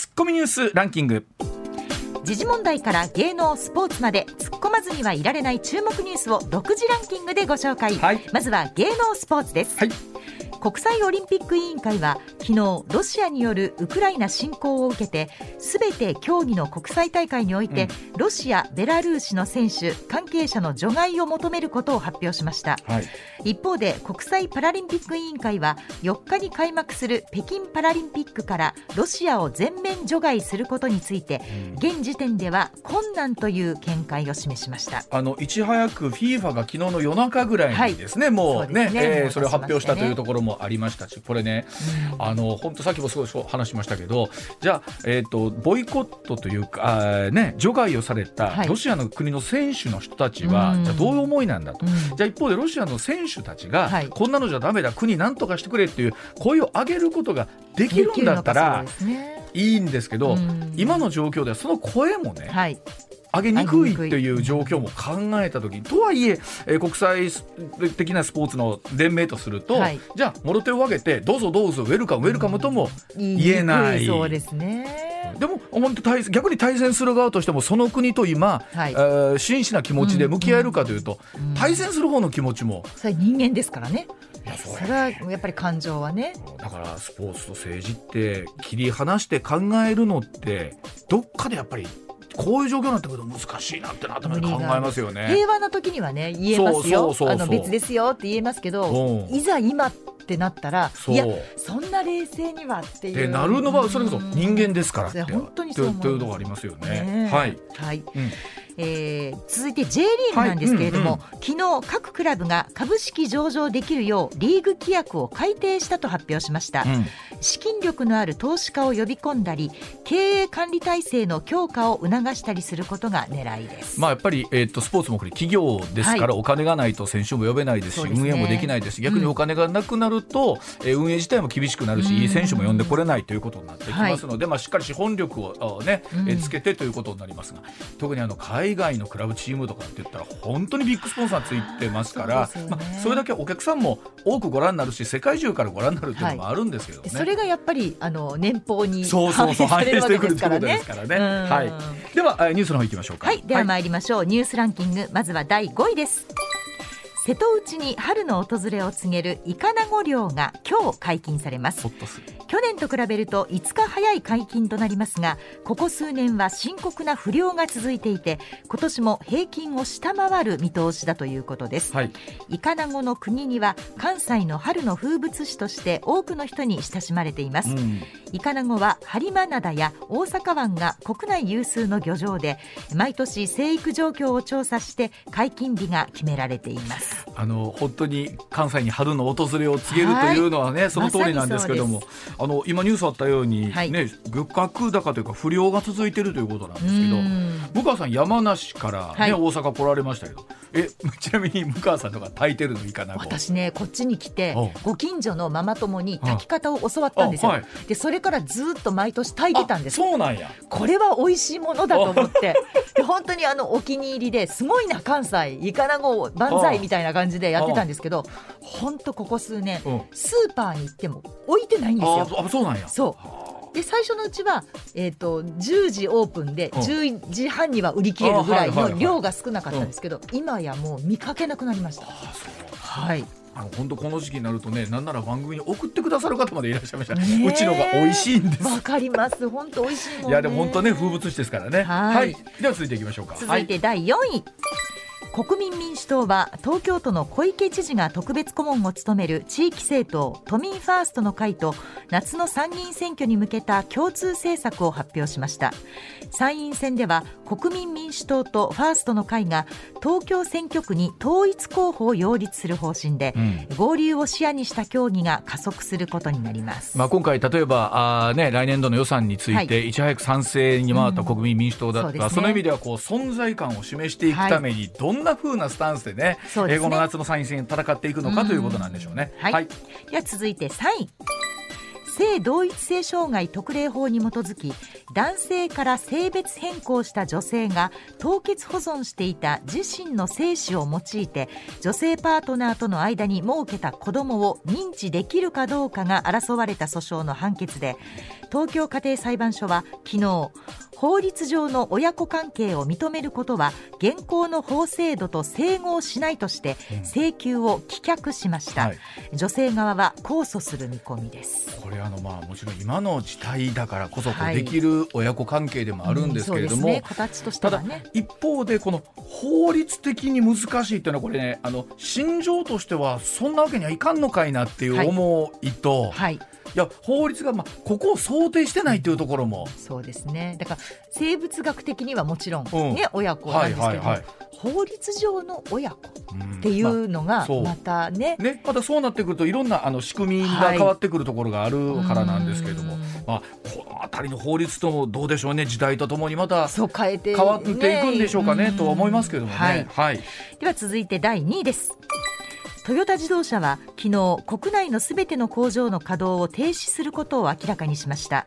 ツッコミニュースランキング。時事問題から芸能スポーツまで突っ込まずにはいられない注目ニュースを独自ランキングでご紹介、はい、まずは芸能スポーツです、はい国際オリンピック委員会は昨日ロシアによるウクライナ侵攻を受けてすべて競技の国際大会において、うん、ロシア、ベラルーシの選手関係者の除外を求めることを発表しました、はい、一方で国際パラリンピック委員会は4日に開幕する北京パラリンピックからロシアを全面除外することについて、うん、現時点では困難という見解を示しました。あのいち早く FIFA が昨日の夜中ぐらいにですね、はい、もうねそね、えー、それを発表したというところももありましたしこれね、うん、あの本当さっきもすごい話しましたけどじゃあ、えーと、ボイコットというかあ、ね、除外をされたロシアの国の選手の人たちは、はい、じゃあどういう思いなんだと、うん、じゃあ一方でロシアの選手たちが、はい、こんなのじゃだめだ国なんとかしてくれっていう声を上げることができるんだったら。いいんですけど、今の状況ではその声もね、はい、上げにくいっていう状況も考えた時とはいええー、国際的なスポーツの連盟とすると、はい、じゃあもろ手を挙げてどうぞどうぞウェルカムウェルカムとも言えない。そうですね。でも本当対逆に対戦する側としてもその国と今、はい、えー、真摯な気持ちで向き合えるかというと、うん。うん、対戦する方の気持ちもそれ人間ですからねそれ。はやっぱり感情はね。だからスポーツと政治って切り離して考えるのってどっかでやっぱりこういう状況になってくると難しいなって頭で考えますよね。平和な時にはね言えますよ。あの別ですよって言えますけど、いざ今ってなったらいやそんな冷静にはっていう。なるのはそれこそ人間ですからって。本当にそうというのがありますよね。はい、はい、うんえー、続いて J リーグなんですけれども、はいうんうん、昨日各クラブが株式上場できるようリーグ規約を改定したと発表しました、うん、資金力のある投資家を呼び込んだり経営管理体制の強化を促したりすることが狙いです、まあ、やっぱり、えーと、スポーツもこれ企業ですから、はい、お金がないと選手も呼べないですし、ね、運営もできないですし逆にお金がなくなると、うん、えー、運営自体も厳しくなるし、いい選手も呼んでこれないということになってきますので、はい、まあ、しっかり資本力を、ねえつけてということになりますが特にあの海外のクラブチームとかって言ったら本当にビッグスポンサーついてますから、そ、ね、まあ、それだけお客さんも多くご覧になるし世界中からご覧になるっていうのもあるんですけどね、はい、それがやっぱりあの年俸にそうそうそう反映してくるということですからね。はい、ではニュースの方行きましょうか。はい、では参りましょう、はい、ニュースランキング。まずは第5位です。瀬戸内に春の訪れを告げるイカナゴ漁が今日解禁されます。去年と比べると5日早い解禁となりますがここ数年は深刻な不漁が続いていて今年も平均を下回る見通しだということです、はい、イカナゴの国には関西の春の風物詩として多くの人に親しまれています、うん、イカナゴは播磨灘や大阪湾が国内有数の漁場で毎年生育状況を調査して解禁日が決められていますあの本当に関西に春の訪れを告げるというのはね、はい、その通りなんですけども、あの今ニュースあったように、はい、ね漁獲高というか不良が続いているということなんですけど、向川さん山梨からね、はい、大阪来られましたけど、えちなみに 向川さんとか炊いてるのいかな私ねこっちに来てご近所のママ友に炊き方を教わったんですよ。でそれからずっと毎年炊いてたんです。そうなんや。これは美味しいものだと思って。で 本当にあのお気に入りですごいな関西イカナゴ万歳みたいな感じでやってたんですけど本当ここ数年、うん、スーパーに行っても置いてないんですよ。あそうなんや。そう。で最初のうちは、えーと、10時オープンで10時半には売り切れるぐらいの量が少なかったんですけど、今やもう見かけなくなりました。はいあの本当この時期になるとねなんなら番組に送ってくださる方までいらっしゃいました、ね、うちのが美味しいんです。わかります。本当美味しいもん、ね、いやでも本当ね風物詩ですからね。はい、では続いていきましょうか。続いて第4位、はい国民民主党は東京都の小池知事が特別顧問を務める地域政党都民ファーストの会と夏の参議院選挙に向けた共通政策を発表しました。参院選では国民民主党とファーストの会が東京選挙区に統一候補を擁立する方針で、うん、合流を視野にした協議が加速することになります、まあ、今回、例えばあ、ね、来年度の予算について、い、ち早く賛成に回った国民民主党だった、うん、そ、ね,、の意味ではこう存在感を示していくために、どんんな風なスタンスでね、ね英語の夏の参院選戦っていくのかということなんでしょうね。はい、はい、では続いて3位。性同一性障害特例法に基づき男性から性別変更した女性が凍結保存していた自身の精子を用いて女性パートナーとの間に設けた子供を認知できるかどうかが争われた訴訟の判決で東京家庭裁判所は昨日法律上の親子関係を認めることは現行の法制度と整合しないとして請求を棄却しました、うんはい、女性側は控訴する見込みです。これあのまあもちろん今の時代だからこそできる親子関係でもあるんですけれども、はいうんね、形としては、ね、ただ一方でこの法律的に難しいっていうのはこれねあの心情としてはそんなわけにはいかんのかいなっていう思いと、はい、はいいや法律がまあここを想定してないというところも。そうですね。だから生物学的にはもちろんね、うん、親子なんですけど、はいはいはい、法律上の親子っていうのがまたねう。んまあ、ね。またそうなってくるといろんなあの仕組みが変わってくるところがあるからなんですけれども、はい、まあ、この辺りの法律ともどうでしょうね時代とともにまた変えて、変わっていくんでしょうかね、とは思いますけどもね。はい、はい、では続いて第2位です。トヨタ自動車は昨日国内のすべての工場の稼働を停止することを明らかにしました。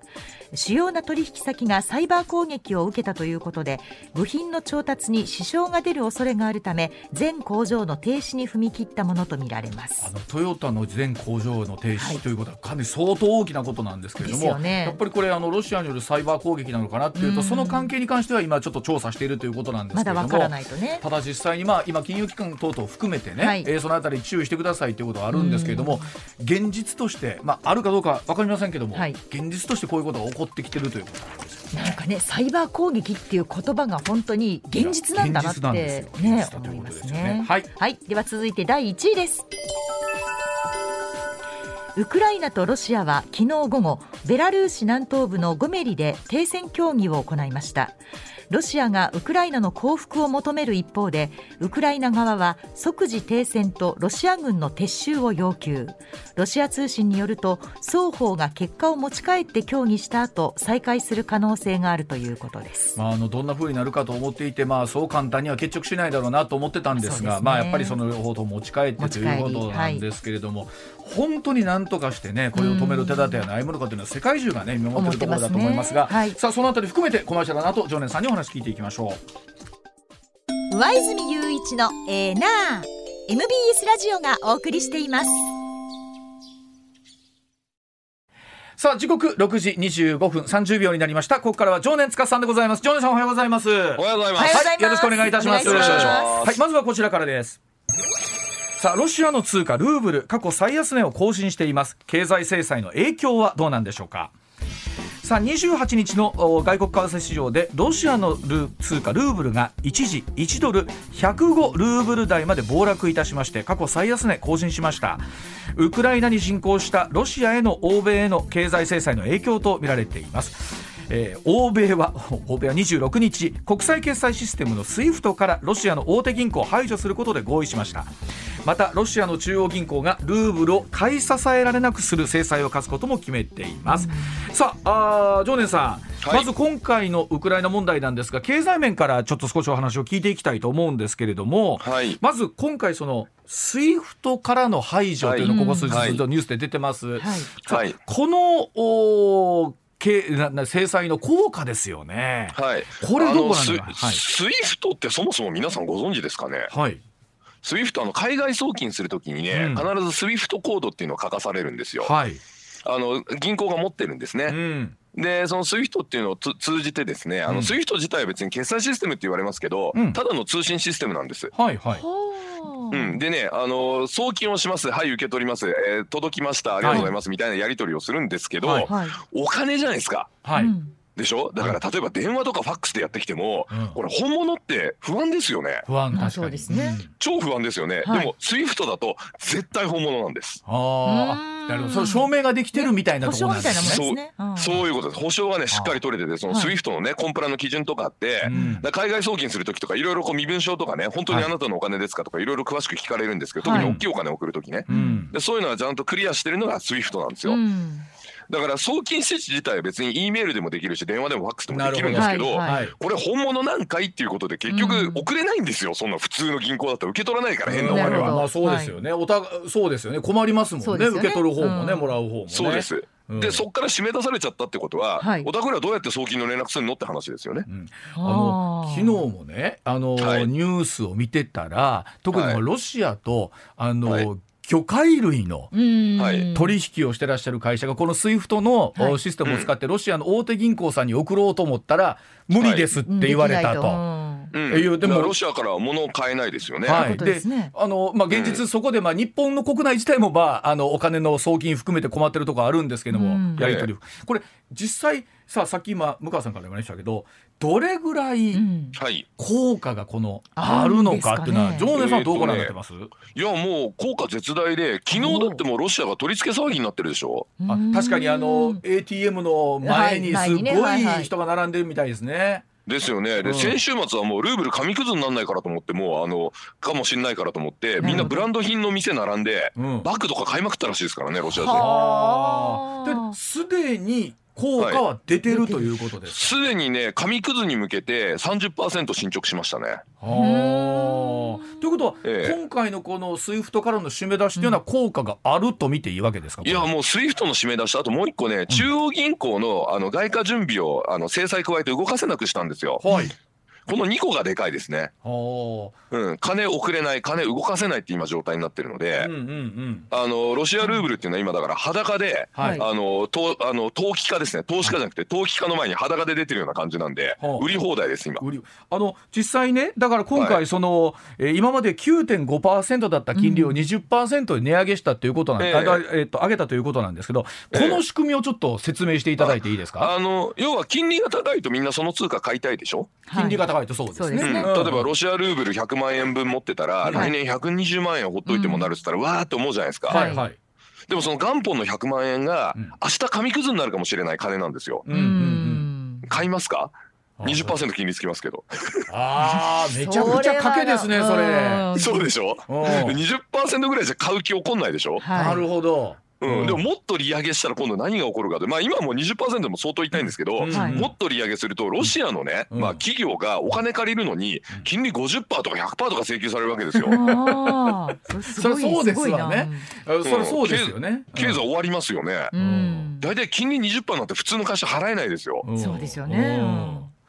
主要な取引先がサイバー攻撃を受けたということで部品の調達に支障が出る恐れがあるため全工場の停止に踏み切ったものとみられます。あのトヨタの全工場の停止ということはかなり相当大きなことなんですけれども、ね、やっぱりこれあのロシアによるサイバー攻撃なのかなっていうとその関係に関しては今ちょっと調査しているということなんですけれども、まだね、ただ実際にまあ今金融機関等々含めてね、はい、えー、そのあたり注意してくださいということはあるん。ですけれども現実としてまああるかどうか分かりませんけども、はい、現実としてこういうことが起こってきてるということなんかねサイバー攻撃っていう言葉が本当に現実なんだなってね思いますね。はい、はい、では続いて第1位です。ウクライナとロシアは昨日午後ベラルーシ南東部のゴメリで停戦協議を行いましたロシアがウクライナの降伏を求める一方でウクライナ側は即時停戦とロシア軍の撤収を要求。ロシア通信によると双方が結果を持ち帰って協議した後再開する可能性があるということです、まあ、あのどんなふうになるかと思っていて、まあ、そう簡単には決着しないだろうなと思ってたんですが、ね、まあ、やっぱりその両方と持ち帰ってということなんですけれども、はい、本当になんとかしてねこれを止める手立てはないものかというのは世界中がね見守っているところだと思いますが、ね。はい、さあそのあたり含めてコマーシャルの後常連さんにお話聞いていきましょう。上泉雄一のエーナー。MBS ラジオがお送りしています。さあ時刻6時25分30秒になりました。ここからは常年塚さんでございます。常年さんおはようございます。おはようございます、はい、よろしくお願いいたします。はいまずはこちらからですさあロシアの通貨ルーブル過去最安値を更新しています。経済制裁の影響はどうなんでしょうか？さあ28日の外国為替市場でロシアのル通貨ルーブルが一時1ドル105ルーブル台まで暴落いたしまして過去最安値更新しました。ウクライナに侵攻したロシアへの欧米への経済制裁の影響とみられています。えー、欧米は 欧米は26日国際決済システムの SWIFT からロシアの大手銀行を排除することで合意しました。またロシアの中央銀行がルーブルを買い支えられなくする制裁を科すことも決めています、うん、さああ常念さん。はい、まず今回のウクライナ問題なんですが経済面からちょっと少しお話を聞いていきたいと思うんですけれども、はい、まず今回その SWIFT からの排除というのここ数日ずっとニュースで出てます、はい、このお制裁の効果ですよね。はい。これどこなんだ、はい、 SWIFT ってそもそも皆さんご存知ですかね？はい。 SWIFT あの海外送金するときにね、うん、必ず SWIFT コードっていうのを書かされるんですよ。はい。あの銀行が持ってるんですね。うん。でその SWIFT っていうのを通じてですねあの SWIFT 自体は別に決済システムって言われますけど、うん、ただの通信システムなんです。はいはい。うん、でね、あの送金をします、はい、受け取ります、えー、届きました、ありがとうございます、みたいなやり取りをするんですけど、はい。お金じゃないですか。はい、でしょ？だから例えば電話とかファックスでやってきても、うん、これ本物って不安ですよね。不安確かに。ですね。超不安ですよね、はい、でも SWIFT だと絶対本物なんです。あ。あなるほど。その証明ができてるみたいなところなんですね。そういうことです。保証がねしっかり取れててその SWIFT のねコンプラの基準とかあって、海外送金する時とかいろいろこう身分証とかね本当にあなたのお金ですかとかいろいろ詳しく聞かれるんですけど、特に大きいお金を送る時ね、でそういうのはちゃんとクリアしてるのが SWIFT なんですよ、だから送金施設自体は別に E メールでもできるし電話でもファックスでもできるんですけど、はいはい、これ本物なんかいっていうことで結局送れないんですよ、うん、そんな普通の銀行だったら受け取らないから変なお金は、まあそうですよね、おたそうですよね。困りますもんね、ね、受け取る方もね、うん、もらう方もね。そうです。で、そこから締め出されちゃったってことは、はい、お宅らどうやって送金の連絡するのって話ですよね。うん、あ。の昨日もね、あの、はい、ニュースを見てたら、特にロシアと、あの、魚介類の取引をしてらっしゃる会社がこの SWIFT のシステムを使ってロシアの大手銀行さんに送ろうと思ったら無理ですって言われたと。うん、いうでも。ロシアからは物を買えないですよね。はい、で、あのまあ現実そこでまあ日本の国内自体もまああのお金の送金含めて困ってるところあるんですけども、やり取り、これ実際さあさっき今向川さんから言われましたけどどれぐらい効果がこのあるのかっていうのは、常念さんどうご覧になってます、いやもう効果絶大で昨日だってもうロシアが取り付け騒ぎになってるでしょ。あ確かにあの ATM の前にすごい。人が並んでるみたいですね。ですよね。で、先週末はもうルーブル紙くずにならないからと思って、もうあの、かもしれないからと思って、みんなブランド品の店並んで、バッグとか買いまくったらしいですからね、ロシアで。で、すでに効果は出てる、ということですすでにね紙くずに向けて30%進捗しましたね。はということは、ええ、今回のこの SWIFT からの締め出しというのは効果があると見ていいわけですか、いやもう SWIFT の締め出しあともう一個ね、中央銀行のあの外貨準備をあの制裁加えて動かせなくしたんですよ。はいこの2個がでかいですね。う。ん、金送れない、金動かせないって今状態になってるので、うんうんうん、あのロシアルーブルっていうのは今だから裸で、はい、あのとあの投機家ですね、投資家じゃなくて投機家の前に裸で出てるような感じなんで、売り放題です今。あの実際ね、だから今回その、はい、えー、今まで9.5%だった金利を20%に値上げしたということなんで、うん、えー、えー、と上げたということなんですけど、この仕組みをちょっと説明していただいていいですか？あの要は金利が高いとみんなその通貨買いたいでしょ？金利が高いとそうですね。例えばロシアルーブル100万円分持ってたら、来年120万円ほっといてもなるっつったら、わーって思うじゃないですか。はいはいでもその元本の100万円が明日紙くずになるかもしれない金なんですよ。買いますか？20%金利つきますけど。ああ、めちゃくちゃ賭けですね、それ。そうでしょ ?20% ぐらいじゃ買う気起こんないでしょ、なるほど。うん、でももっと利上げしたら今度何が起こるかで、まあ、今も20%も相当痛いんですけど、もっと利上げするとロシアのね、まあ、企業がお金借りるのに金利50%とか100%とか請求されるわけですよ。それそうですわね。それそうですよね。経済終わりますよね。大体金利20%なんて普通の会社払えないですよ。そうですよね。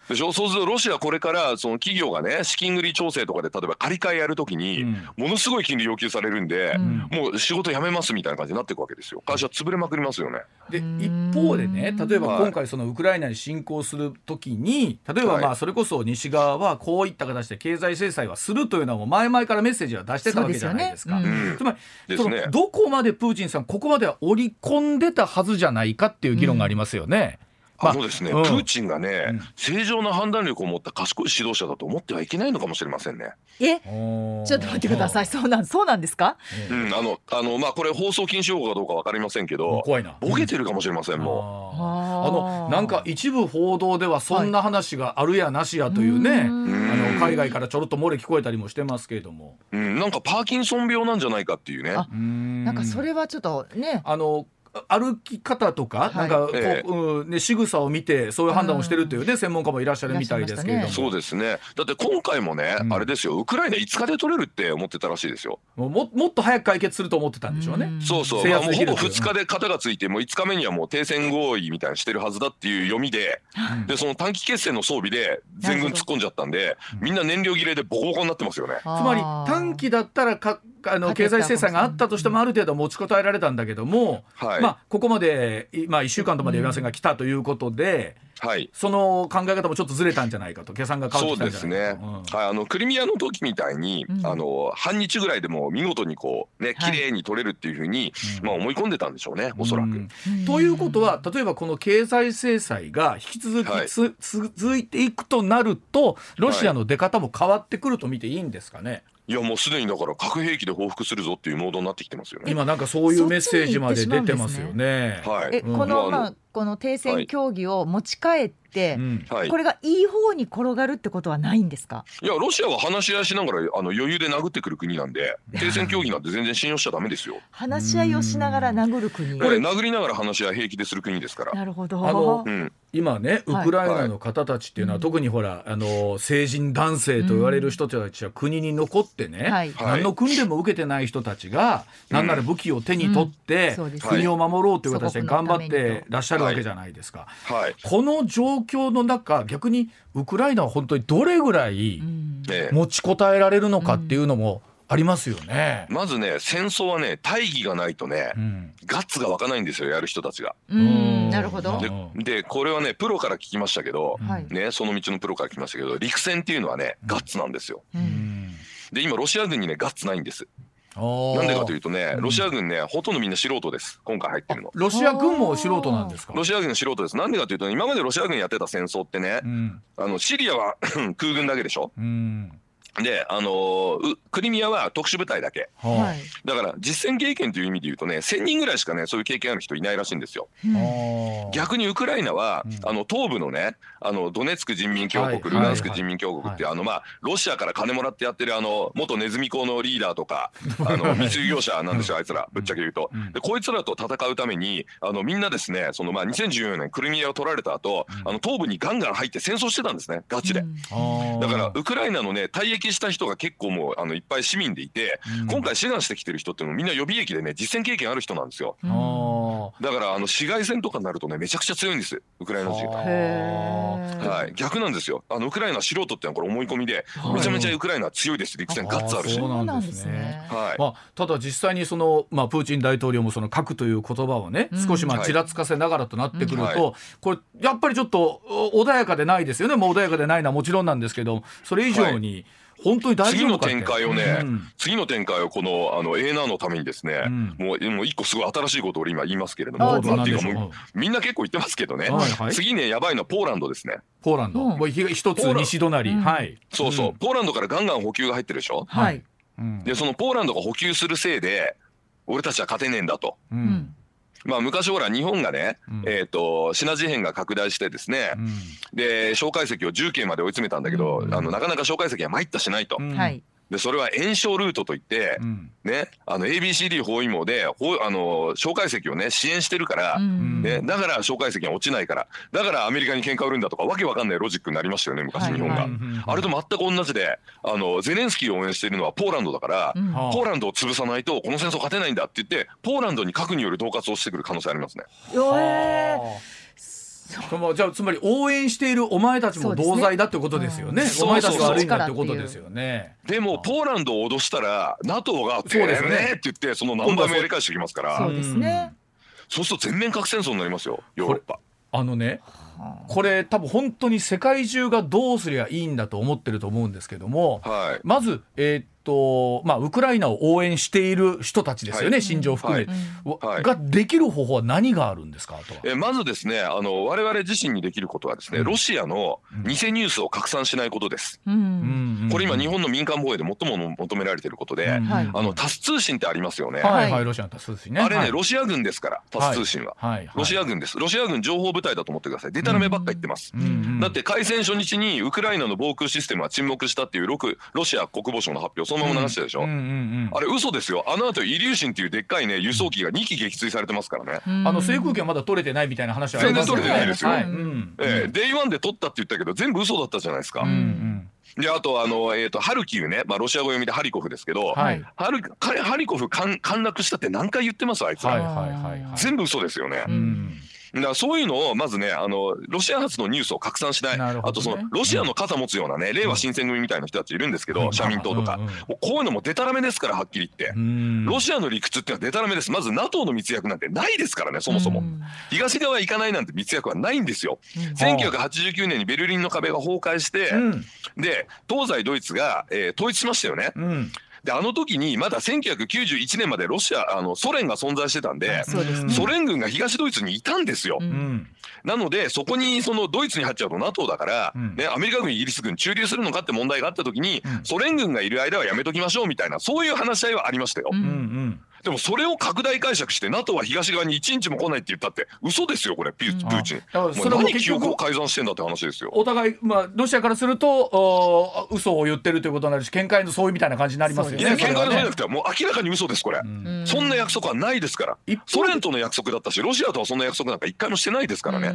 でしょ？そうするとロシアこれからその企業がね資金繰り調整とかで例えば借り換えやるときにものすごい金利要求されるんで、うん、もう仕事辞めますみたいな感じになっていくわけですよ。会社潰れまくりますよね。で一方でね例えば今回そのウクライナに侵攻するときに例えばまあそれこそ西側はこういった形で経済制裁はするというのは前々からメッセージは出してたわけじゃないですか。すね。うん、つまりそのどこまでプーチンさんここまでは織り込んでたはずじゃないかっていう議論がありますよね。うんあのですね、うん、プーチンがね、うん、正常な判断力を持った賢い指導者だと思ってはいけないのかもしれませんね。え、ちょっと待ってください。そうなんそうなんですか？うん、あのあのまあこれ放送禁止用語かどうかわかりませんけど、怖いな。ボケてるかもしれませんもう。あのなんか一部報道ではそんな話があるやなしやというね、はい、あの海外からちょろっと漏れ聞こえたりもしてますけれども、うん、なんかパーキンソン病なんじゃないかっていうね。なんかそれはちょっとね。あの歩き方とか、はい、なんかこう、えうんね仕草を見てそういう判断をしてるというね専門家もいらっしゃるみたいですけれども、ね、そうですね。だって今回もね、うん、あれですよウクライナ5日で取れるって思ってたらしいですよ。ももっと早く解決すると思ってたんでしょうね、うそうそう、まあ、もうほぼ2日で型がついてもう5日目にはもう停戦合意みたいにしてるはずだっていう読みで、うん、でその短期決戦の装備で全軍突っ込んじゃったんでみんな燃料切れでボコボコになってますよね。つまり短期だったらかあの経済制裁があったとしてもある程度持ちこたえられたんだけども、はい、まあ、ここまで、まあ、1週間とまで言いませんが来たということで、はい、その考え方もちょっとずれたんじゃないかと計算が変わってきたんじゃないかと。そうですね、うん、はい、あのクリミアの時みたいに、うん、あの半日ぐらいでも見事にこうね綺麗に取れるっていうふうに、まあ、思い込んでたんでしょうねおそらく。ということは例えばこの経済制裁が引き続きつ、はい、続いていくとなるとロシアの出方も変わってくると見ていいんですかね？いやもうすでにだから核兵器で報復するぞっていうモードになってきてますよね。今なんかそういうメッセージまで出てますよね。はい。このまあこの停戦協議を持ち帰って、はい、これがいい方に転がるってことはないんですか？いやロシアは話し合いしながらあの余裕で殴ってくる国なんで停戦協議なんて全然信用しちゃダメですよ。話し合いをしながら殴る国。これ殴りながら話し合い平気でする国ですから。なるほど。あの、うん、今ねウクライナの方たちっていうのは、はい、特にほらあの成人男性と言われる人たちは国に残ってね、はい、何の訓練も受けてない人たちが、何なら武器を手に取って、国を守ろうという形で頑張ってらっしゃるわけじゃないですか。はい、この状況の中逆にウクライナは本当にどれぐらい持ちこたえられるのかっていうのも、ありますよね。まずね戦争はね大義がないとね、うん、ガッツが湧かないんですよやる人たちが。うん。なるほど。でこれはねプロから聞きましたけど、ね、その道のプロから聞きましたけど陸戦っていうのはねガッツなんですよ。で今ロシア軍にねガッツないんです。なんでかというとね、ロシア軍ね、ほとんどみんな素人です。今回入ってるの。ロシア軍も素人なんですか？ロシア軍素人です。なんでかというと、今までロシア軍やってた戦争ってね、うん、あのシリアは空軍だけでしょ？うんで、あのー、クリミアは特殊部隊だけ、はい、だから実戦経験という意味で言うとね1000人ぐらいしかねそういう経験ある人いないらしいんですよ。逆にウクライナは、うん、あの東部のねあのドネツク人民共和国、はい、ルガンスク人民共和国って、はい、あのまあロシアから金もらってやってるあの元ネズミ講のリーダーとかあの密輸業者なんですよあいつらぶっちゃけ言うと。でこいつらと戦うためにあのみんなですねそのまあ2014年クリミアを取られた後、あの東部にガンガン入って戦争してたんですねガチで。だからウクライナのね退役した人が結構構もうあのいっぱい市民でいて、うん、今回志願してきてる人っていうのもみんな予備役でね実戦経験ある人なんですよ、うん、だからあの市街戦とかになるとねめちゃくちゃ強いんですウクライナ人が。はい。逆なんですよ。あのウクライナ素人ってのはこれ思い込みで、めちゃめちゃウクライナ強いです陸戦ガッツあるし。そうなんですね。はい。まあ、ただ実際にその、まあ、プーチン大統領もその核という言葉をね少しまあちらつかせながらとなってくると、はい、これやっぱりちょっと穏やかでないですよね。もう穏やかでないのはもちろんなんですけどそれ以上に、はい本当に大丈夫か次の展開をね、うん、次の展開をこのあの A ナーのためにですね、うん、もうもう一個すごい新しいことを俺今言いますけれども、なんていうかもうみんな結構言ってますけどね、はいはい、次ねやばいのはポーランドですね。ポーランド、うん、もう一つ西隣、はい。そうそう、ポーランドからガンガン補給が入ってるでしょ？はい。でそのポーランドが補給するせいで俺たちは勝てねえんだと。うんまあ、昔ほら日本がね、うん、えーと、シナ事変が拡大してですね、うん、で蒋介石を重慶まで追い詰めたんだけど、うん、あのなかなか蒋介石は参ったしないと。でそれは炎症ルートといって、うん、ね、あの ABCD 包囲網であの蒋介石をね支援してるから、うん、ね、だから蒋介石が落ちないからだからアメリカに喧嘩売るんだとかわけわかんないロジックになりましたよね昔日本が、はいはい、あれと全く同じであのゼレンスキーを応援しているのはポーランドだから、うん、ポーランドを潰さないとこの戦争勝てないんだって言ってポーランドに核による恫喝をしてくる可能性ありますね。えー じゃあつまり応援しているお前たちも同罪だってことですよね。ねお前たちが悪いんだってことですよね。でもポーランドを脅したら NATO が「そうですね」って言ってその何倍もやり返してきますから。そうですね。そうすると全面核戦争になりますよヨーロッパ。あのねこれ多分本当に世界中がどうすりゃいいんだと思ってると思うんですけども、はい、まず、えー、とまあ、ウクライナを応援している人たちですよね、はい、心情含め、はい、ができる方法は何があるんですか？とえまずですね。あの我々自身にできることはですね、うん、ロシアの偽ニュースを拡散しないことです。うん、これ今日本の民間防衛で最も求められていることで、うん、あのタス通信ってありますよね。はい、はい、ロシアのタス通信ね。あれね、ロシア軍ですからタス通信は、はい。ロシア軍です。ロシア軍情報部隊だと思ってください。デタラメばっか言ってます。だって開戦初日にウクライナの防空システムは沈黙したっていうロシア国防省の発表そのまま流してるでしょ？あれ嘘ですよ。あの後イリューシンっていうでっかいね輸送機が2機撃墜されてますからね、あの制空権まだ取れてないみたいな話はありますよね。全然取れてないですよ、はい。えー、 day one で取ったって言ったけど全部嘘だったじゃないですか、うん。うんであとあの、えーと、ハルキウね、まあ、ロシア語読みでハリコフですけど、はい、ハルハリコフ陥落したって何回言ってます？あいつは、はいはいはいはい、全部嘘ですよね。うんだからそういうのをまずねあのロシア発のニュースを拡散しない、ね、あとそのロシアの肩持つようなね、令和新選組みたいな人たちいるんですけど、社民党とか、もうこういうのもでたらめですからはっきり言って。ロシアの理屈っていうのはでたらめです。まず NATO の密約なんてないですからねそもそも。東側行かないなんて密約はないんですよ。1989年にベルリンの壁が崩壊して、で東西ドイツが、えー、統一しましたよね。であの時にまだ1991年までロシアあのソ連が存在してたんで、ね、ソ連軍が東ドイツにいたんですよ。うん、なのでそこにそのドイツに入っちゃうと NATO だから、うん、ね、アメリカ軍イギリス軍駐留するのかって問題があった時に、うん、ソ連軍がいる間はやめときましょうみたいなそういう話し合いはありましたよ。うんうんでもそれを拡大解釈して NATO は東側に1日も来ないって言ったって嘘ですよこれプーチン。もう何記憶を改ざんしてんだって話ですよ。お互いまあロシアからするとお嘘を言ってるということになるし見解の相違みたいな感じになりますよね。見解の相違じゃなくてもう明らかに嘘ですこれ。そんな約束はないですから。ソ連との約束だったしロシアとはそんな約束なんか一回もしてないですからね。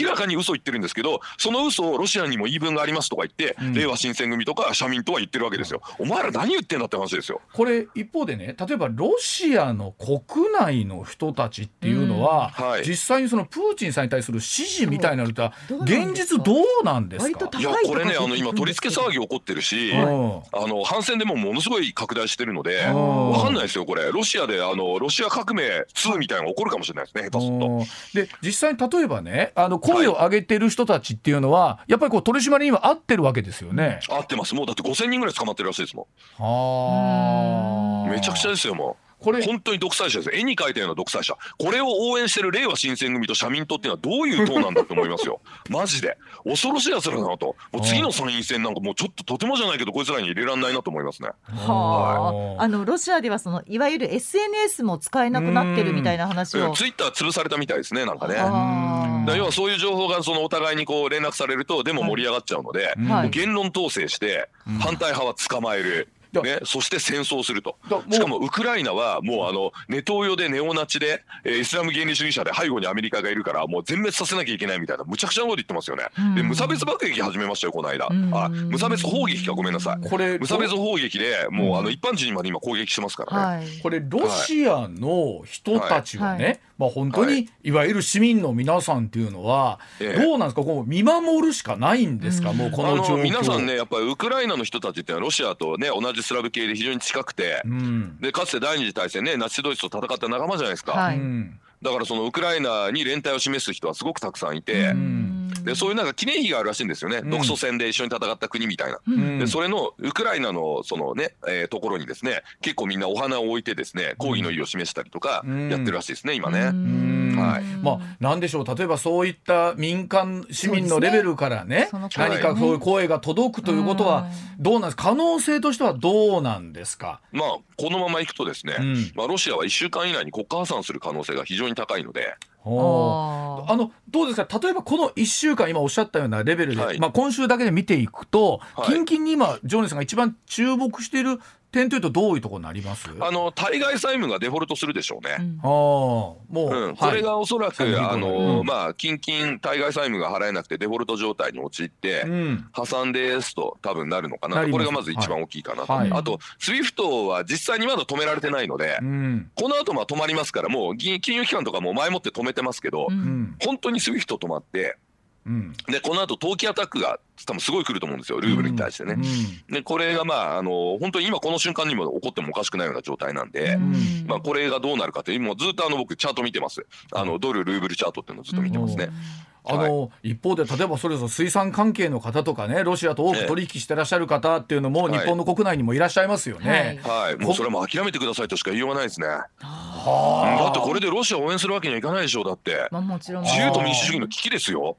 明らかに嘘言ってるんですけどその嘘をロシアにも言い分がありますとか言って、令和新選組とか社民とは言ってるわけですよ。お前ら何言ってんだって話ですよ。これ一方でね例えばロシシアの国内の人たちっていうのは、うんはい、実際にそのプーチンさんに対する支持みたいなのは現実どうなんですか？いやこれねあの今取り付け騒ぎ起こってるし、あの反戦でもものすごい拡大してるのでわかんないですよこれ。ロシアであのロシア革命2みたいなのが起こるかもしれないですね下手すると。で実際に例えばねあの声を上げてる人たちっていうのは、はい、やっぱりこう取り締まりには合ってるわけですよね。合ってます。もうだって5000人ぐらい捕まってるらしいですもん。はあ。めちゃくちゃですよもう。これ本当に独裁者です。絵に描いたような独裁者。これを応援してる令和新選組と社民党っていうのはどういう党なんだと思いますよ。マジで。恐ろしいやつらだなと。もう次の参院選なんかもうちょっととてもじゃないけどこいつらに入れられないなと思いますね。はあ、あのロシアではそのいわゆる SNS も使えなくなってるみたいな話を、ツイッター潰されたみたいですねなんかね。要はそういう情報がそのお互いにこう連絡されるとでも盛り上がっちゃうので、はい、言論統制して反対派は捕まえる。ね、そして戦争すると。しかもウクライナはもうあのネトウヨでネオナチで、えー、イスラム原理主義者で背後にアメリカがいるからもう全滅させなきゃいけないみたいなむちゃくちゃなこと言ってますよね、で無差別爆撃始めましたよこの間、あ無差別砲撃かごめんなさい。これ無差別砲撃でもうあの一般人にまで今攻撃してますからね、これロシアの人たちはね、はい。まあ、本当にい。わゆる市民の皆さんっていうのは、どうなんですか、こう見守るしかないんですか、もうこの状況。皆さんね、やっぱりウクライナの人たちってロシアとね、同じスラブ系で非常に近くて、うん、でかつて第二次大戦ね、ナチスドイツと戦った仲間じゃないですか。はい、だからそのウクライナに連帯を示す人はすごくたくさんいて。うんでそういうなんか記念碑があるらしいんですよね、独ソ戦で一緒に戦った国みたいな、うん、でそれのウクライナのそのね、えー、ところにですね結構みんなお花を置いてですね抗議の意を示したりとかやってるらしいですね、今ね。はい。まあ、なんでしょう。例えばそういった民間市民のレベルからね、ね、何かそういう声が届くということはどうなんですか？可能性としてはどうなんですか、まあ、このままいくとですね、うん、まあ、ロシアは1週間以内に国家破産する可能性が非常に高いので。あのどうですか？例えばこの1週間今おっしゃったようなレベルで、はい、まあ、今週だけで見ていくと、はい、近々に今ジョーネさんが一番注目している点というとどういうところになります？あの対外債務がデフォルトするでしょうね。うん、あもう、うん、これがおそらく、はい、あの、うん、まあ近々対外債務が払えなくてデフォルト状態に陥って、うん、破産ですと多分なるのかなこれがまず一番大きいかなと、はい、あと SWIFT は実際にまだ止められてないので、この後まあ止まりますからもう金融機関とかも前もって止めてますけど、本当に SWIFT 止まってうん、でこの後投機アタックが多分すごい来ると思うんですよ。ルーブルに対してね。うん、でこれがまああの本当に今この瞬間にも起こってもおかしくないような状態なんで、うん、まあ、これがどうなるかというもうずっとあの僕チャート見てます。あのドルルーブルチャートっていうのをずっと見てますね。あの、はい、一方で例えばそれぞれ水産関係の方とかねロシアと多く取引してらっしゃる方っていうのも、日本の国内にもいらっしゃいますよね。はい、はい、もうそれも諦めてくださいとしか言いようがないですね。はだってこれでロシアを応援するわけにはいかないでしょうだって、まあ、もちろん。自由と民主主義の危機ですよ。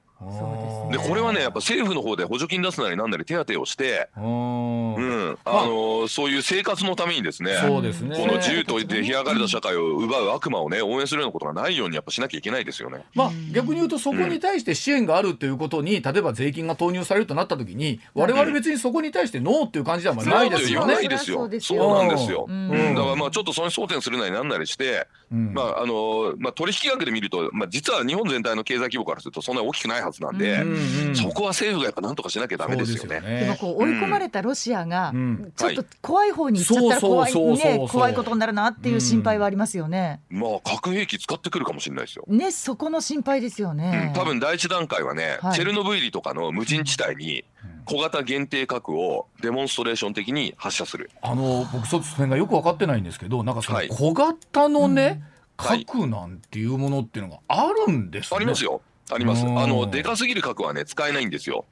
でこれはねやっぱ政府の方で補助金出すなりなんなり手当をして、うん、あ。のそういう生活のためにですねそうですね。この自由と出来上がれた社会を奪う悪魔をね応援するようなことがないようにやっぱしなきゃいけないですよね。まあ逆に言うとそこに対して支援があるということに、例えば税金が投入されるとなった時に我々別にそこに対してノーっていう感じではないですよね。ないですよ。そうなんですよ。うん、だからまあちょっとそれに争点するなりなんなりして、まああのまあ取引額で見るとまあ実は日本全体の経済規模からするとそんなに大きくないはずなんで。そこは政府がやっぱなんとかしなきゃだめですよね。でもこう追い込まれたロシアが、ちょっと怖い方に行っちゃったら怖いね怖いことになるなっていう心配はありますよね。まあ核兵器使ってくるかもしれないですよ。ねそこの心配ですよね。多分第一段階はね、チェルノブイリとかの無人地帯に小型限定核をデモンストレーション的に発射する。あの僕その辺がよく分かってないんですけど、なんかその小型のね、核なんていうものっていうのがあるんですね。ありますよ。あります。あの、でかすぎる核はね、使えないんですよ。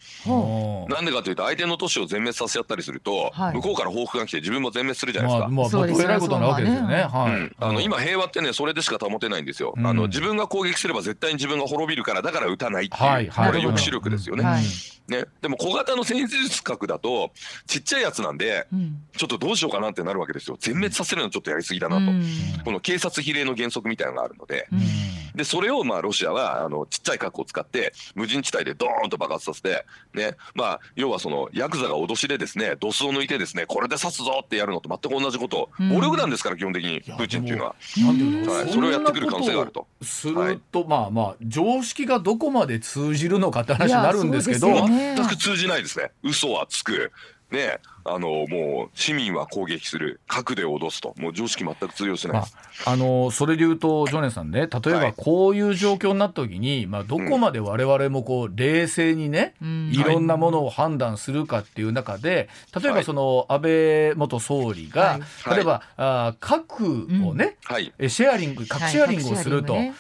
なんでかというと、相手の都市を全滅させちゃったりすると、はい、向こうから報復が来て自分も全滅するじゃないですか。まあ、まあ、どえらいことなわけですよね。はい。うん、あの、今平和ってね、それでしか保てないんですよ。あの、自分が攻撃すれば絶対に自分が滅びるから、だから撃たないっていう、はい、これ抑止力ですよね。はい。ね、でも小型の戦術核だとちっちゃいやつなんで、うん、ちょっとどうしようかなってなるわけですよ。全滅させるのちょっとやりすぎだなと、うん、この警察比例の原則みたいなのがあるので、うん、でそれをまあロシアはあのちっちゃい核を使って無人地帯でドーンと爆発させて、ね。まあ、要はそのヤクザが脅しでですねドスを抜いてですねこれで刺すぞってやるのと全く同じこと。暴力団ですから基本的にプーチンっていうのは、はい、それをやってくる可能性があると。すると、はい、まあまあ常識がどこまで通じるのかって話になるんですけど。全く通じないですね。嘘はつく。ねあのもう市民は攻撃する核で脅すと。もう常識全く通用しない。です、まあ、あのそれで言うとジョネさんね例えばこういう状況になった時に、はい、まあ、どこまで我々もこう冷静にね、うん、いろんなものを判断するかっていう中で例えばその安倍元総理が、はい、例えば、はい、あ核をね、はい、シェアリング核シェアリングをすると、ね、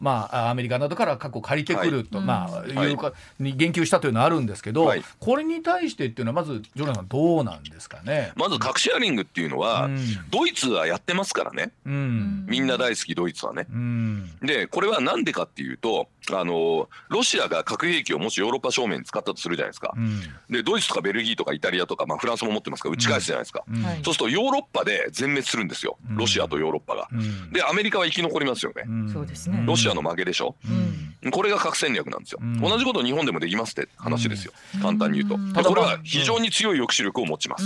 まあ、アメリカなどから核を借りてくると、まあいうかに言及したというのはあるんですけど、これに対してっていうのはまずジョネさんどうなんですかね。まず核シェアリングっていうのは、うん、ドイツはやってますからね、うん、みんな大好きドイツはね。うん、でこれはなんでかっていうとあのロシアが核兵器をもしヨーロッパ正面に使ったとするじゃないですか。でドイツとかベルギーとかイタリアとか、まあ、フランスも持ってますから打ち返すじゃないですか。そうするとヨーロッパで全滅するんですよ。ロシアとヨーロッパが。でアメリカは生き残りますよね。そうですね。ロシアの負けでしょ。これが核戦略なんですよ。同じこと日本でもできますって話ですよ。簡単に言うと。これは非常に強い抑止力を持ちます。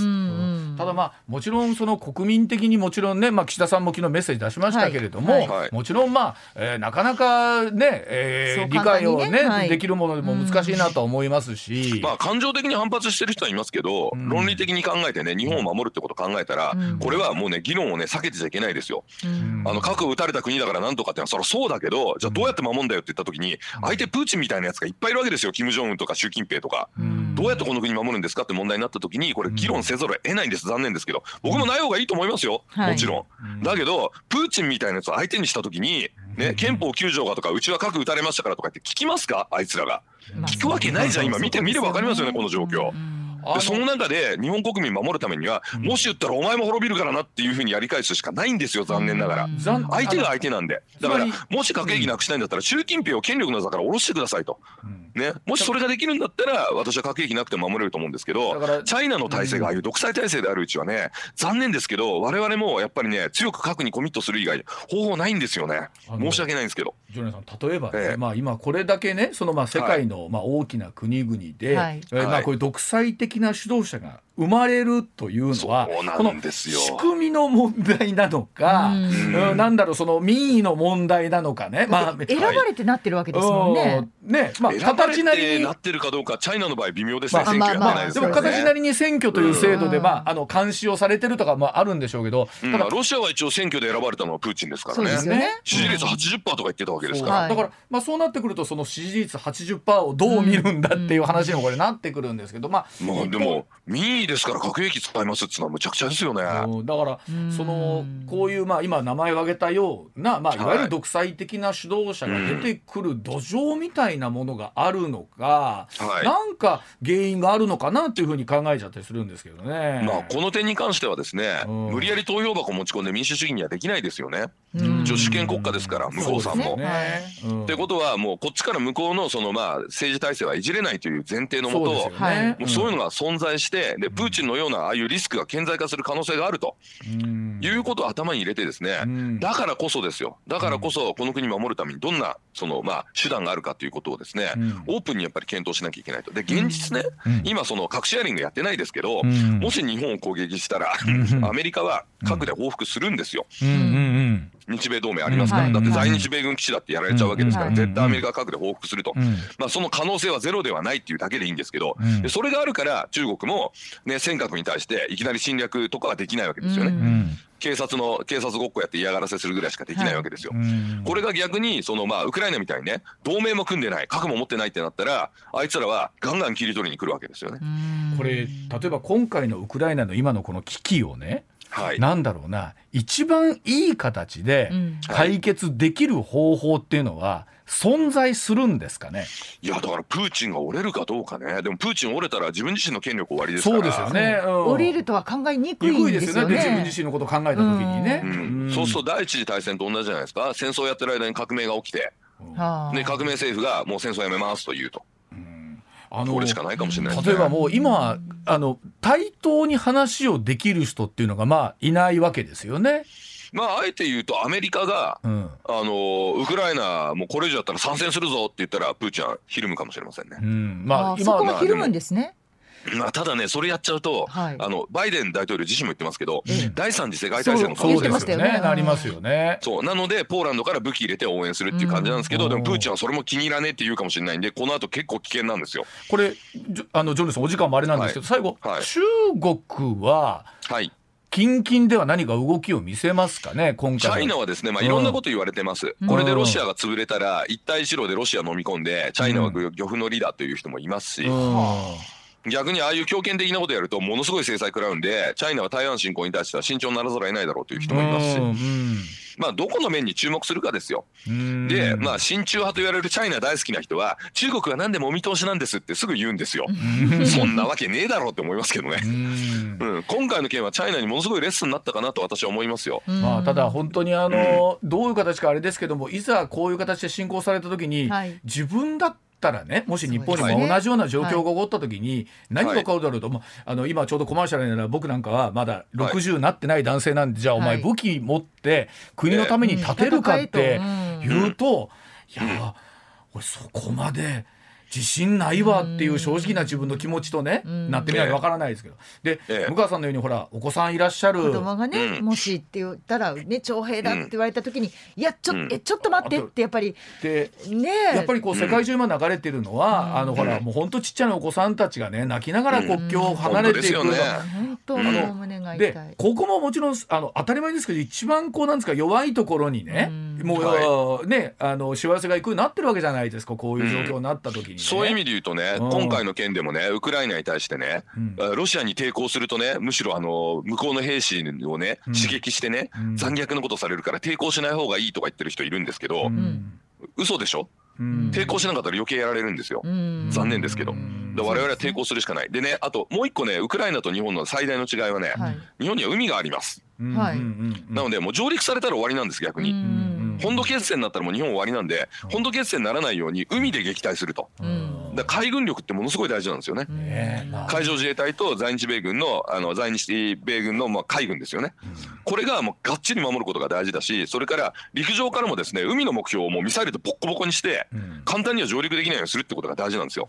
ただまあもちろんその国民的にもちろんね、まあ、岸田さんも昨日メッセージ出しましたけれども、はい。はい、もちろんまあ、えー、なかなかね、えー、理解をね、ねはい、できるものでも難しいなと思いますし、まあ、感情的に反発してる人はいますけど、論理的に考えてね日本を守るってことを考えたら、これはもうね議論をね避けてちゃいけないですよ。あの核を撃たれた国だからなんとかってのはそりゃそうだけどじゃあどうやって守るんだよって言った時に相手プーチンみたいなやつがいっぱいいるわけですよ金正恩とか習近平とか。どうやってこの国守るんですかって問題になった時にこれ議論せざるを得ないんです。残念ですけど。僕もない方がいいと思いますよ。もちろん。だけどプーチンみたいなやつを相手にした時にね憲法9条がとかうちは核撃たれましたからとかって聞きますか？あいつらが。聞くわけないじゃん。今見てみれば分かりますよねこの状況。でその中で日本国民守るためには、もし言ったらお前も滅びるからなっていうふうにやり返すしかないんですよ残念ながら、相手が相手なんで。だからもし核兵器なくしたいんだったら習近平を権力の座から下ろしてくださいと、ね、もしそれができるんだったら私は核兵器なくても守れると思うんですけどチャイナの体制がああいう独裁体制であるうちはね残念ですけど我々もやっぱりね強く核にコミットする以外方法ないんですよね。申し訳ないんですけど。ジョネさん例えば、ええ、まあ、今これだけねそのまあ世界のまあ大きな国々で、はい、えー、まあこういう独裁的な指導者が生まれるというのはこの仕組みの問題なのか、うん、なんだろうその民意の問題なのかね、まあ、選ばれてなってるわけですもんね。ねまあ、形なりに。なってるかどうかチャイナの場合微妙ですね、まあ、選挙やってないです、ね、でも形なりに選挙という制度で、まあ、あの監視をされてるとかもあるんでしょうけど、うん、まあ、ロシアは一応選挙で選ばれたのはプーチンですからね、ね、支持率80%とか言ってたわけですから、だから、まあ、そうなってくるとその支持率80%をどう見るんだっていう話にもこれなってくるんですけど、まあ、まあ、でも民意ですから核兵器使いますってのはむちゃくちゃですよね。だからそのこういうまあ今名前を挙げたようなまあい。わゆる独裁的な指導者が出てくる土壌みたいなものがあるのか、はい、なんか原因があるのかなっていうふうに考えちゃったりするんですけどね。まあこの点に関してはですね、無理やり投票箱持ち込んで民主主義にはできないですよね。一応主権国家ですから向こうさんも。ね。ってことはもうこっちから向こうのそのまあ政治体制はいじれないという前提のもと、そういうのが存在してでプーチンのようなああいうリスクが顕在化する可能性があるということを頭に入れてですねだからこそですよ。だからこそこの国を守るためにどんなそのまあ手段があるかということをですねオープンにやっぱり検討しなきゃいけないと。で現実ね今その核シェアリングやってないですけどもし日本を攻撃したら アメリカは核で報復するんですよ。日米同盟ありますから、だって在日米軍基地だってやられちゃうわけですから、絶対アメリカは核で報復すると、まあ、その可能性はゼロではないっていうだけでいいんですけど、それがあるから中国も、ね、尖閣に対していきなり侵略とかはできないわけですよね。警察の警察ごっこやって嫌がらせするぐらいしかできないわけですよ。これが逆にそのまあウクライナみたいにね同盟も組んでない核も持ってないってなったらあいつらはガンガン切り取りに来るわけですよね。これ例えば今回のウクライナの今のこの危機をねはい、なんだろうな一番いい形で解決できる方法っていうのは、存在するんですかね？いやだからプーチンが折れるかどうかね。でもプーチン折れたら自分自身の権力終わりですから。そうですよね、うん、折れるとは考えにくいんですよね。自分自身のことを考えた時にね、うん。うん、そうすると第一次大戦と同じじゃないですか。戦争やってる間に革命が起きて、ね、革命政府がもう戦争やめますと言うと。あのこれしかないかもしれない、ね、例えばもう今あの対等に話をできる人っていうのがまあいないわけですよね。まあ、あえて言うと、アメリカが、うん、あのウクライナ、もうこれ以上だったら参戦するぞって言ったら、プーチンはひるむかもしれませんね。うん、まあ、今そこもひるむんですね。まあ、ただね、それやっちゃうと、はい、あのバイデン大統領自身も言ってますけど、うん、第三次世界大戦の可能性ですよね。なりますよね。そうなのでポーランドから武器入れて応援するっていう感じなんですけど、でもプーチンはそれも気に入らねえって言うかもしれないんで、この後結構危険なんですよ。これあのジョルさんお時間もあれなんですけど、はい、最後、はい、中国は。はい近々では何か動きを見せますかね、今回チャイナはですね、まあ、いろんなこと言われてます、うん、これでロシアが潰れたら、一帯一路でロシア飲み込んで、チャイナは漁夫の利だという人もいますし。うん。逆にああいう強権的なことやるとものすごい制裁食らうんでチャイナは台湾侵攻に対しては慎重にならざるを得ないだろうという人もいますし。まあ、どこの面に注目するかですよ。で、まあ、親中派と言われるチャイナ大好きな人は、中国は何でもお見通しなんですってすぐ言うんですよ。そんなわけねえだろうって思いますけどね。うん、今回の件はチャイナにものすごいレッスンになったかなと私は思いますよ。まあ、ただ本当にあの、どういう形かあれですけども、いざこういう形で侵攻された時に、はい、自分だってたらねもし日本にも同じような状況が起こった時に何が起こるだろうと、はい、あの今ちょうどコマーシャルになら僕なんかはまだ60になってない男性なんでじゃあお前武器持って国のために立てるかって言うと、いや俺そこまで。自信ないわっていう正直な自分の気持ちとね、なってみないとわからないですけど。で、向川さんのようにほらお子さんいらっしゃる。子供がね、もしって言ったらね徴兵だって言われた時に、いやちょ,、えちょっと待ってってやっぱり。でねやっぱりこう世界中今流れてるのは、あのほらもう本当ちっちゃなお子さんたちがね泣きながら国境を離れていく、本当の胸が痛い。でここももちろんあの当たり前ですけど一番こうなんですか弱いところにね、もう、ねあの幸せがいくなってるわけじゃないですか。こういう状況になった時に、そういう意味で言うとねね、今回の件でもね、ウクライナに対してね、うん、ロシアに抵抗するとね、むしろあの向こうの兵士をね、刺激してね、うん、残虐なことされるから抵抗しない方がいいとか言ってる人いるんですけど、うん、嘘でしょ？抵抗しなかったら余計やられるんですよ。残念ですけど。で我々は抵抗するしかない。でね、あともう一個ね、ウクライナと日本の最大の違いはね、はい、日本には海があります。はい、なのでもう上陸されたら終わりなんです逆に。本土決戦になったらもう日本終わりなんで本土決戦にならないように海で撃退すると。だ海軍力ってものすごい大事なんですよね。海上自衛隊と在日米軍のあの在日米軍のまあ海軍ですよね。これがもうがっちり守ることが大事だし、それから陸上からもですね海の目標をもうミサイルでボッコボコにして、簡単には上陸できないようにするってことが大事なんですよ。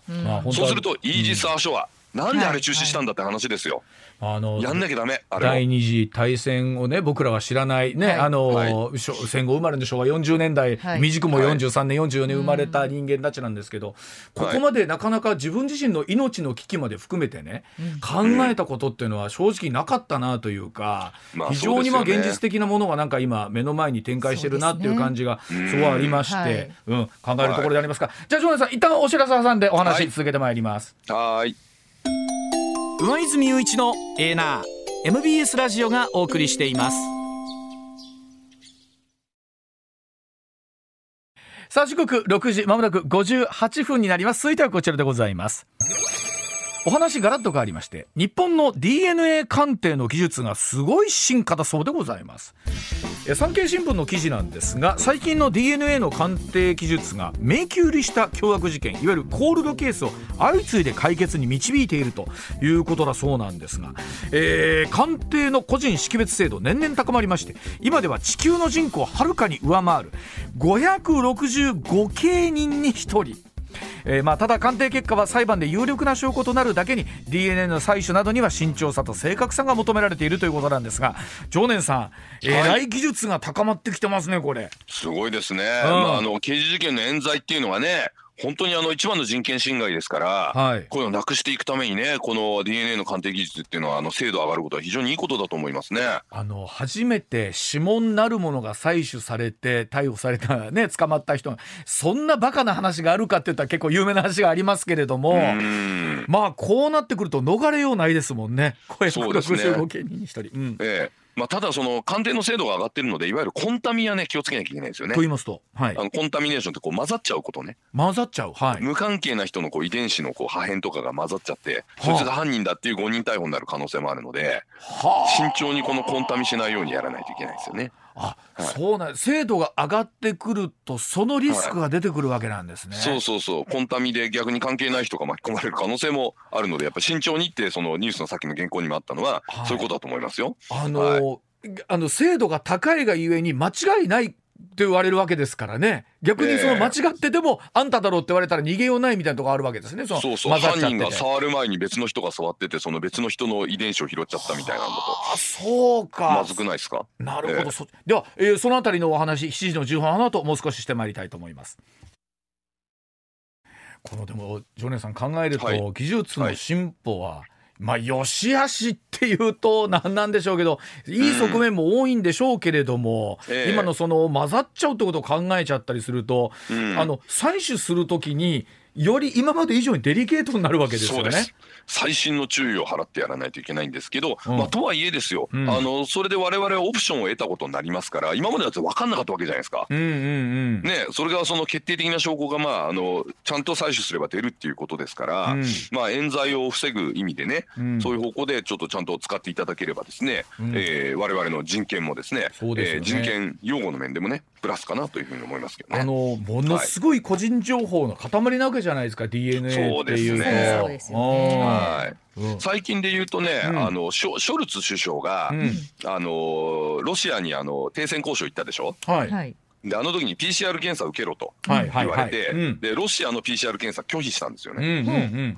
そうするとイージス・アーショアなんであれ中止したんだって話ですよ。あのやんなきゃダメ第二次大戦をね僕らは知らない。ね、はい、あの、はい、戦後生まれの昭和40年代、はい、未熟も43年、はい、44年生まれた人間たちなんですけど、ここまでなかなか自分自身の命の危機まで含めてね、考えたことっていうのは正直なかったなというか、非常にまあ現実的なものがなんか今目の前に展開してるなっていう感じがすごいありまして、うん、考えるところでありますか、じゃあジョナさん一旦お知らせ挟んでお話続けてまいります。はい上泉雄一のエーナー MBS ラジオがお送りしています。さあ時刻6時まもなく58分になります。続いてはこちらでございます。お話ガラッと変わりまして日本の DNA 鑑定の技術がすごい進化だそうでございます。産経新聞の記事なんですが最近の DNA の鑑定技術が迷宮入りした凶悪事件いわゆるコールドケースを相次いで解決に導いているということだそうなんですが、えー、鑑定の個人識別精度年々高まりまして今では地球の人口をはるかに上回る565京人に1人。えー、まあ、ただ鑑定結果は裁判で有力な証拠となるだけに DNA の採取などには慎重さと正確さが求められているということなんですが常念さん、えらい技術が高まってきてますねこれ。すごいですね、うん、まあ、あの刑事事件の冤罪っていうのはね本当にあの一番の人権侵害ですから、はい、こういうのをなくしていくためにねこの DNA の鑑定技術っていうのはあの精度上がることは非常にいいことだと思いますね。あの初めて指紋なるものが採取されて逮捕された ね捕まった人がそんなバカな話があるかって言ったら結構有名な話がありますけれどもまあこうなってくると逃れようないですもんね。声65件人に1人。うん、ええまあ、ただその鑑定の精度が上がってるのでいわゆるコンタミはね気をつけなきゃいけないですよね。と言いますと、はい、あのコンタミネーションってこう混ざっちゃうことね。混ざっちゃう、はい、無関係な人のこう遺伝子のこう破片とかが混ざっちゃって、そいつが犯人だっていう誤認逮捕になる可能性もあるので、はあ、慎重にこのコンタミしないようにやらないといけないですよね。あ、はい、そうなん精度が上がってくるとそのリスクが出てくるわけなんですね、はい、そうそうそう。コンタミで逆に関係ない人が巻き込まれる可能性もあるのでやっぱり慎重にってそのニュースのさっきの原稿にもあったのは、はい、そういうことだと思いますよ。あのーあの精度が高いがゆえに間違いないって言われるわけですからね。逆にその間違ってでも、あんただろうって言われたら逃げようないみたいなとこあるわけですね。そそうそう。犯人が触る前に別の人が触っててその別の人の遺伝子を拾っちゃったみたいなんだと。あそうか。まずくないですか？なるほど、えー、では、えー、そのあたりのお話7時の10分あの後もう少ししてまいりたいと思います。このでも常念さん考えると、はい、技術の進歩は、はいまあ、よしあしっていうと何なんでしょうけどいい側面も多いんでしょうけれども、うん。えー、今のその混ざっちゃうってことを考えちゃったりすると、うん、あの採取するときにより今まで以上にデリケートになるわけですよね。細心の注意を払ってやらないといけないんですけど、うん、まあ、とはいえですよ、うん、あのそれで我々はオプションを得たことになりますから今までだって分かんなかったわけじゃないですか。うんうんうん、ね、それがその決定的な証拠が、まあ、あのちゃんと採取すれば出るっていうことですから、うん、まあ、冤罪を防ぐ意味でね、そういう方向でちょっとちゃんと使っていただければですね、うん。えー、我々の人権もですねすね、えー、人権擁護の面でもねプラスかなというふうに思いますけどね。あのものすごい個人情報の塊なわけじゃないですか、はい、DNA っていうと。そうですね。はい。うん、最近で言うとね、うん、あのショショルツ首相が、うん、あのロシアにあの停戦交渉行ったでしょ？はい。であの時に PCR 検査受けろと言われて、でロシアの PCR 検査拒否したんですよね。うんうん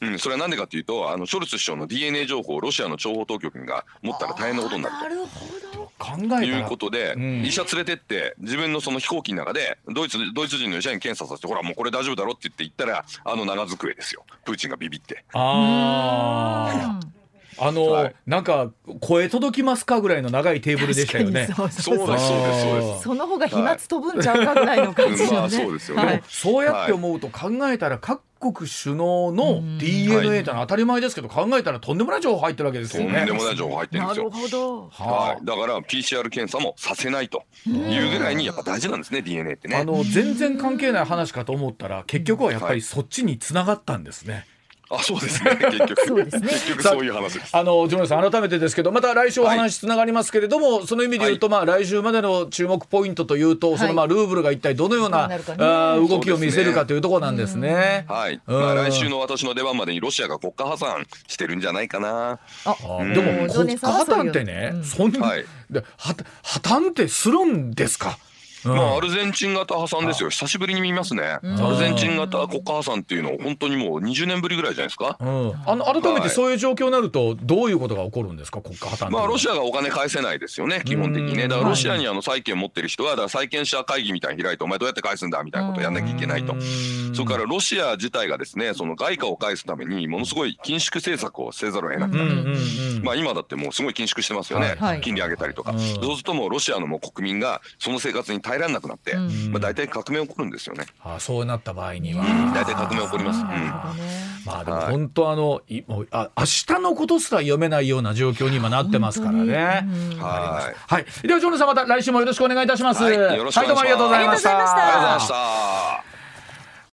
うんうん、それはなんでかというとあのショルツ首相の DNA 情報をロシアの諜報当局が持ったら大変なことになると。なるほど考えいうことで、うん、医者連れてって自分のその飛行機の中でドイツドイツ人の医者に検査させてほらもうこれ大丈夫だろって言って言ったらあの長机ですよ。プーチンがビビって。あああの、はい、なんか声届きますかぐらいの長いテーブルでしたよね。そうですそうです。そうです。その方が飛沫飛ぶんちゃうかぐらいの感じよね。そうですよね、はい、そうやって思うと考えたら各国首脳の DNA ってのは当たり前ですけど、考えたらとんでもない情報入ってるわけですよね。とんでもない情報入ってるんですよ。なるほど。はい。だから PCR 検査もさせないというぐらいにやっぱ大事なんですね DNA ってね。あの全然関係ない話かと思ったら結局はやっぱりそっちに繋がったんですね。あそうですね。結局。そうですね。結局そういう話です。あのジョンさん改めてですけどまた来週お話つながりますけれども、はい、その意味で言うと、まあ来週までの注目ポイントというと、はい、そのまあルーブルが一体どのような、ね、あ動きを見せるかというところなんですね。はい、まあ、来週の私の出番までにロシアが国家破産してるんじゃないかな。あ、でも国家破綻ってね、そんな、はい、で破綻ってするんですか？まあ、アルゼンチン型破産ですよ。久しぶりに見ますね。アルゼンチン型国家破産っていうの本当にもう20年ぶりぐらいじゃないですか、あの改めてそういう状況になるとどういうことが起こるんですか国家破綻まあロシアがお金返せないですよね基本的にね。だからロシアにあの債権持ってる人はだから債権者会議みたいに開いてお前どうやって返すんだみたいなことをやんなきゃいけないと。それからロシア自体がですねその外貨を返すためにものすごい緊縮政策をせざるを得なくなる。まあ今だってもうすごい緊縮してますよね、金利上げたりとか。そうするともうロシアのもう国民がその生活に耐えられなくなってまあ、大体革命起こるんですよね。あそうなった場合には、大体革命起こります。まあでも本当あの、い、もうあ明日のことすら読めないような状況に今なってますからね。はい。はい。ではジョンさんまた来週もよろしくお願いいたします。はい、よろしくお願いします。はい、どうもありがとうございました。ありがとうございました。